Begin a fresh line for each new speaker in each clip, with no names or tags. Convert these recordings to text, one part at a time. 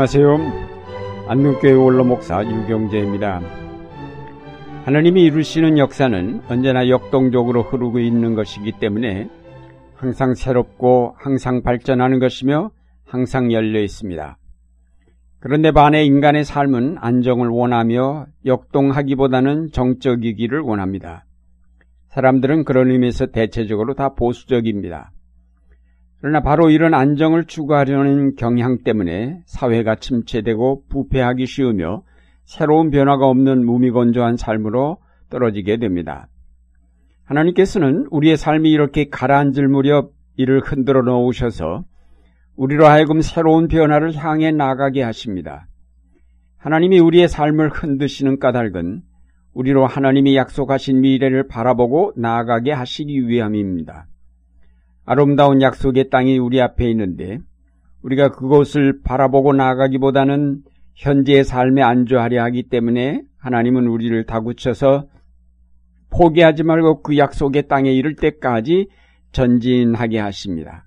안녕하세요. 안동교회 원로목사 유경재입니다. 하나님이 이루시는 역사는 언제나 역동적으로 흐르고 있는 것이기 때문에 항상 새롭고 항상 발전하는 것이며 항상 열려 있습니다. 그런데 반해 인간의 삶은 안정을 원하며 역동하기보다는 정적이기를 원합니다. 사람들은 그런 의미에서 대체적으로 다 보수적입니다. 그러나 바로 이런 안정을 추구하려는 경향 때문에 사회가 침체되고 부패하기 쉬우며 새로운 변화가 없는 무미건조한 삶으로 떨어지게 됩니다. 하나님께서는 우리의 삶이 이렇게 가라앉을 무렵 이를 흔들어 놓으셔서 우리로 하여금 새로운 변화를 향해 나가게 하십니다. 하나님이 우리의 삶을 흔드시는 까닭은 우리로 하나님이 약속하신 미래를 바라보고 나아가게 하시기 위함입니다. 아름다운 약속의 땅이 우리 앞에 있는데 우리가 그곳을 바라보고 나아가기보다는 현재의 삶에 안주하려 하기 때문에 하나님은 우리를 다구쳐서 포기하지 말고 그 약속의 땅에 이를 때까지 전진하게 하십니다.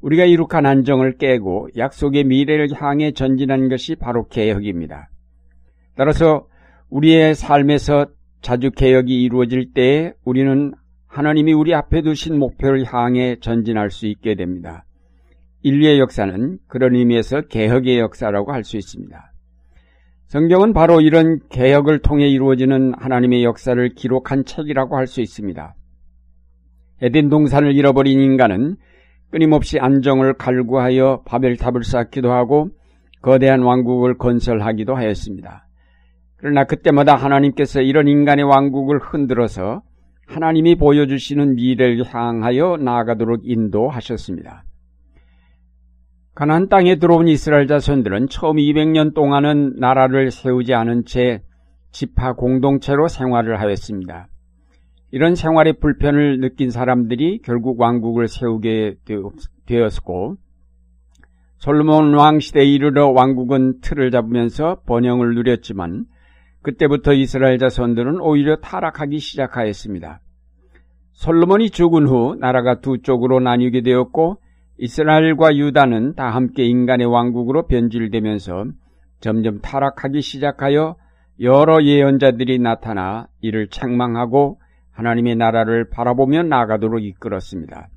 우리가 이룩한 안정을 깨고 약속의 미래를 향해 전진하는 것이 바로 개혁입니다. 따라서 우리의 삶에서 자주 개혁이 이루어질 때 우리는 하나님이 우리 앞에 두신 목표를 향해 전진할 수 있게 됩니다. 인류의 역사는 그런 의미에서 개혁의 역사라고 할 수 있습니다. 성경은 바로 이런 개혁을 통해 이루어지는 하나님의 역사를 기록한 책이라고 할 수 있습니다. 에덴 동산을 잃어버린 인간은 끊임없이 안정을 갈구하여 바벨탑을 쌓기도 하고 거대한 왕국을 건설하기도 하였습니다. 그러나 그때마다 하나님께서 이런 인간의 왕국을 흔들어서 하나님이 보여주시는 미래를 향하여 나아가도록 인도하셨습니다. 가나안 땅에 들어온 이스라엘 자손들은 처음 200년 동안은 나라를 세우지 않은 채 지파 공동체로 생활을 하였습니다. 이런 생활의 불편을 느낀 사람들이 결국 왕국을 세우게 되었고 솔로몬 왕 시대에 이르러 왕국은 틀을 잡으면서 번영을 누렸지만 그때부터 이스라엘 자손들은 오히려 타락하기 시작하였습니다. 솔로몬이 죽은 후 나라가 두 쪽으로 나뉘게 되었고 이스라엘과 유다는 다 함께 인간의 왕국으로 변질되면서 점점 타락하기 시작하여 여러 예언자들이 나타나 이를 책망하고 하나님의 나라를 바라보며 나가도록 이끌었습니다.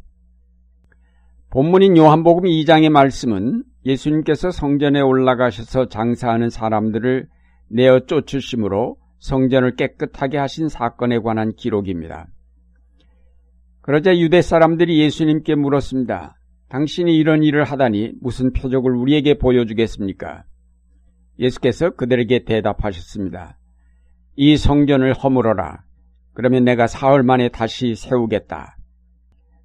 본문인 요한복음 2장의 말씀은 예수님께서 성전에 올라가셔서 장사하는 사람들을 내어 쫓으심으로 성전을 깨끗하게 하신 사건에 관한 기록입니다. 그러자 유대 사람들이 예수님께 물었습니다. 당신이 이런 일을 하다니 무슨 표적을 우리에게 보여주겠습니까? 예수께서 그들에게 대답하셨습니다. 이 성전을 허물어라. 그러면 내가 사흘 만에 다시 세우겠다.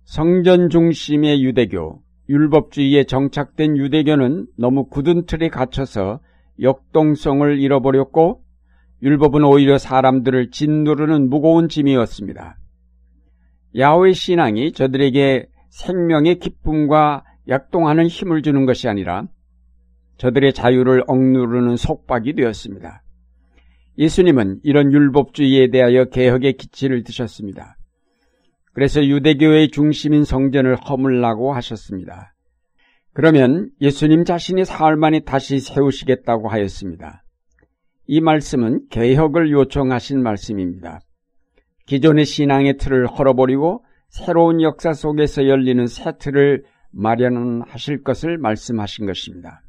성전 중심의 유대교, 율법주의에 정착된 유대교는 너무 굳은 틀에 갇혀서 역동성을 잃어버렸고 율법은 오히려 사람들을 짓누르는 무거운 짐이었습니다. 야훼 신앙이 저들에게 생명의 기쁨과 약동하는 힘을 주는 것이 아니라 저들의 자유를 억누르는 속박이 되었습니다. 예수님은 이런 율법주의에 대하여 개혁의 기치를 드셨습니다. 그래서 유대교의 중심인 성전을 허물라고 하셨습니다. 그러면 예수님 자신이 사흘 만에 다시 세우시겠다고 하였습니다. 이 말씀은 개혁을 요청하신 말씀입니다. 기존의 신앙의 틀을 헐어버리고 새로운 역사 속에서 열리는 새 틀을 마련하실 것을 말씀하신 것입니다.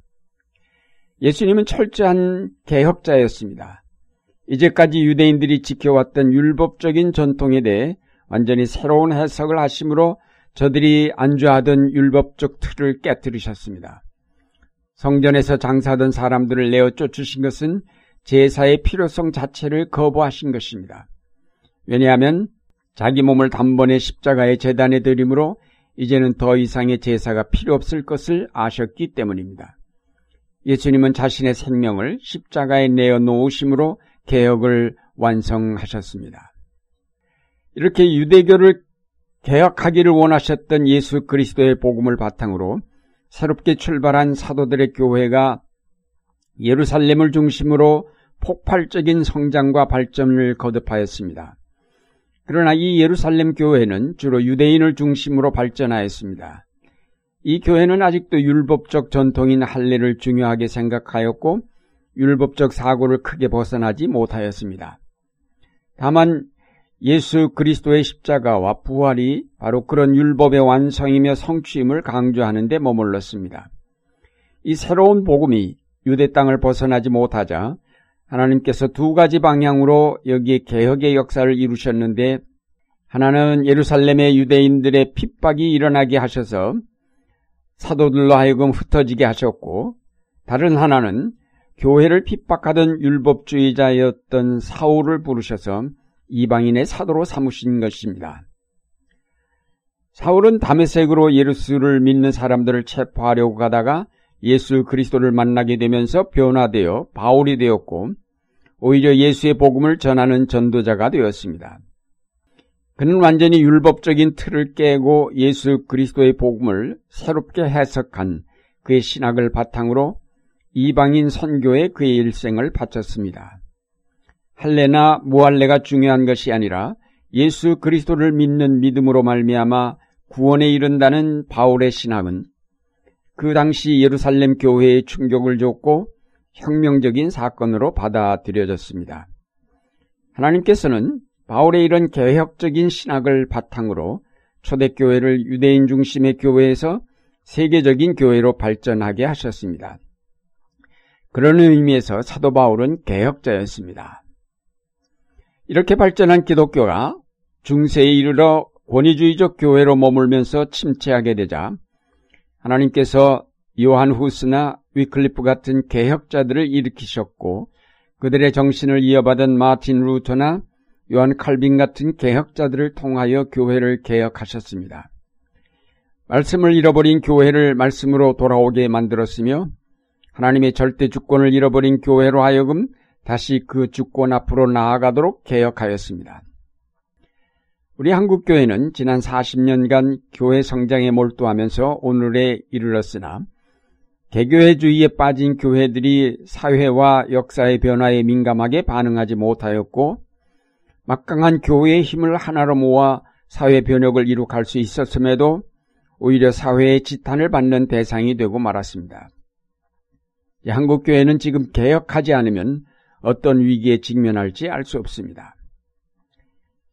예수님은 철저한 개혁자였습니다. 이제까지 유대인들이 지켜왔던 율법적인 전통에 대해 완전히 새로운 해석을 하심으로 저들이 안주하던 율법적 틀을 깨뜨리셨습니다. 성전에서 장사하던 사람들을 내어 쫓으신 것은 제사의 필요성 자체를 거부하신 것입니다. 왜냐하면 자기 몸을 단번에 십자가의 재단에 드림으로 이제는 더 이상의 제사가 필요 없을 것을 아셨기 때문입니다. 예수님은 자신의 생명을 십자가에 내어 놓으심으로 개혁을 완성하셨습니다. 이렇게 유대교를 개혁하기를 원하셨던 예수 그리스도의 복음을 바탕으로 새롭게 출발한 사도들의 교회가 예루살렘을 중심으로 폭발적인 성장과 발전을 거듭하였습니다. 그러나 이 예루살렘 교회는 주로 유대인을 중심으로 발전하였습니다. 이 교회는 아직도 율법적 전통인 할례를 중요하게 생각하였고 율법적 사고를 크게 벗어나지 못하였습니다. 다만 예수 그리스도의 십자가와 부활이 바로 그런 율법의 완성이며 성취임을 강조하는 데 머물렀습니다. 이 새로운 복음이 유대 땅을 벗어나지 못하자 하나님께서 두 가지 방향으로 여기에 개혁의 역사를 이루셨는데 하나는 예루살렘의 유대인들의 핍박이 일어나게 하셔서 사도들로 하여금 흩어지게 하셨고 다른 하나는 교회를 핍박하던 율법주의자였던 사울을 부르셔서 이방인의 사도로 삼으신 것입니다. 사울은 담에색으로 예루스를 믿는 사람들을 체포하려고 가다가 예수 그리스도를 만나게 되면서 변화되어 바울이 되었고 오히려 예수의 복음을 전하는 전도자가 되었습니다. 그는 완전히 율법적인 틀을 깨고 예수 그리스도의 복음을 새롭게 해석한 그의 신학을 바탕으로 이방인 선교에 그의 일생을 바쳤습니다. 할례나 무할례가 중요한 것이 아니라 예수 그리스도를 믿는 믿음으로 말미암아 구원에 이른다는 바울의 신학은 그 당시 예루살렘 교회에 충격을 줬고 혁명적인 사건으로 받아들여졌습니다. 하나님께서는 바울의 이런 개혁적인 신학을 바탕으로 초대교회를 유대인 중심의 교회에서 세계적인 교회로 발전하게 하셨습니다. 그런 의미에서 사도 바울은 개혁자였습니다. 이렇게 발전한 기독교가 중세에 이르러 권위주의적 교회로 머물면서 침체하게 되자 하나님께서 요한 후스나 위클리프 같은 개혁자들을 일으키셨고 그들의 정신을 이어받은 마틴 루터나 요한 칼빈 같은 개혁자들을 통하여 교회를 개혁하셨습니다. 말씀을 잃어버린 교회를 말씀으로 돌아오게 만들었으며 하나님의 절대 주권을 잃어버린 교회로 하여금 다시 그 주권 앞으로 나아가도록 개혁하였습니다. 우리 한국교회는 지난 40년간 교회 성장에 몰두하면서 오늘에 이르렀으나 개교회주의에 빠진 교회들이 사회와 역사의 변화에 민감하게 반응하지 못하였고 막강한 교회의 힘을 하나로 모아 사회 변혁을 이룩할 수 있었음에도 오히려 사회의 지탄을 받는 대상이 되고 말았습니다. 한국교회는 지금 개혁하지 않으면 어떤 위기에 직면할지 알 수 없습니다.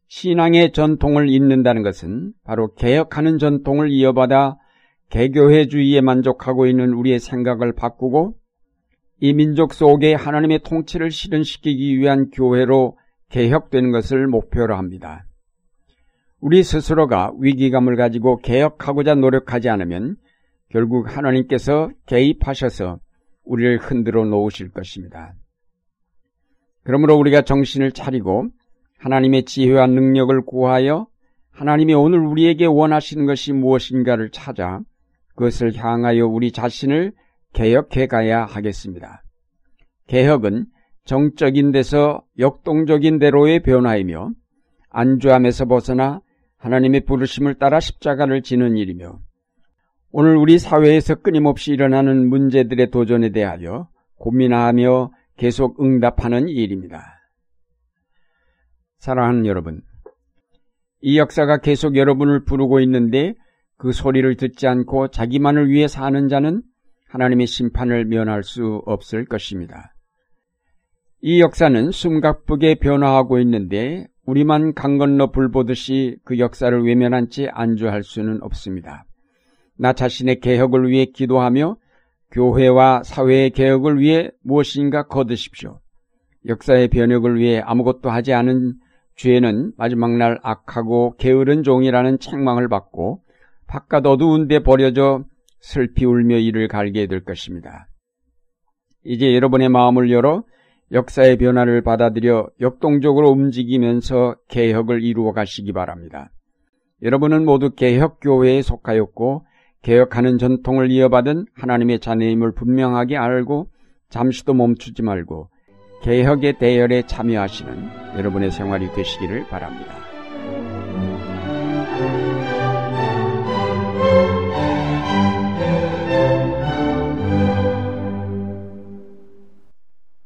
신앙의 전통을 잇는다는 것은 바로 개혁하는 전통을 이어받아 개교회주의에 만족하고 있는 우리의 생각을 바꾸고 이 민족 속에 하나님의 통치를 실현시키기 위한 교회로 개혁되는 것을 목표로 합니다. 우리 스스로가 위기감을 가지고 개혁하고자 노력하지 않으면 결국 하나님께서 개입하셔서 우리를 흔들어 놓으실 것입니다. 그러므로 우리가 정신을 차리고 하나님의 지혜와 능력을 구하여 하나님이 오늘 우리에게 원하시는 것이 무엇인가를 찾아 그것을 향하여 우리 자신을 개혁해 가야 하겠습니다. 개혁은 정적인 데서 역동적인 대로의 변화이며 안주함에서 벗어나 하나님의 부르심을 따라 십자가를 지는 일이며 오늘 우리 사회에서 끊임없이 일어나는 문제들의 도전에 대하여 고민하며 계속 응답하는 일입니다. 사랑하는 여러분, 이 역사가 계속 여러분을 부르고 있는데 그 소리를 듣지 않고 자기만을 위해 사는 자는 하나님의 심판을 면할 수 없을 것입니다. 이 역사는 숨가쁘게 변화하고 있는데 우리만 강 건너 불 보듯이 그 역사를 외면한 채 안주할 수는 없습니다. 나 자신의 개혁을 위해 기도하며 교회와 사회의 개혁을 위해 무엇인가 거두십시오. 역사의 변혁을 위해 아무것도 하지 않은 죄는 마지막 날 악하고 게으른 종이라는 책망을 받고 바깥 어두운 데 버려져 슬피 울며 이를 갈게 될 것입니다. 이제 여러분의 마음을 열어 역사의 변화를 받아들여 역동적으로 움직이면서 개혁을 이루어 가시기 바랍니다. 여러분은 모두 개혁교회에 속하였고 개혁하는 전통을 이어받은 하나님의 자녀임을 분명하게 알고 잠시도 멈추지 말고 개혁의 대열에 참여하시는 여러분의 생활이 되시기를 바랍니다.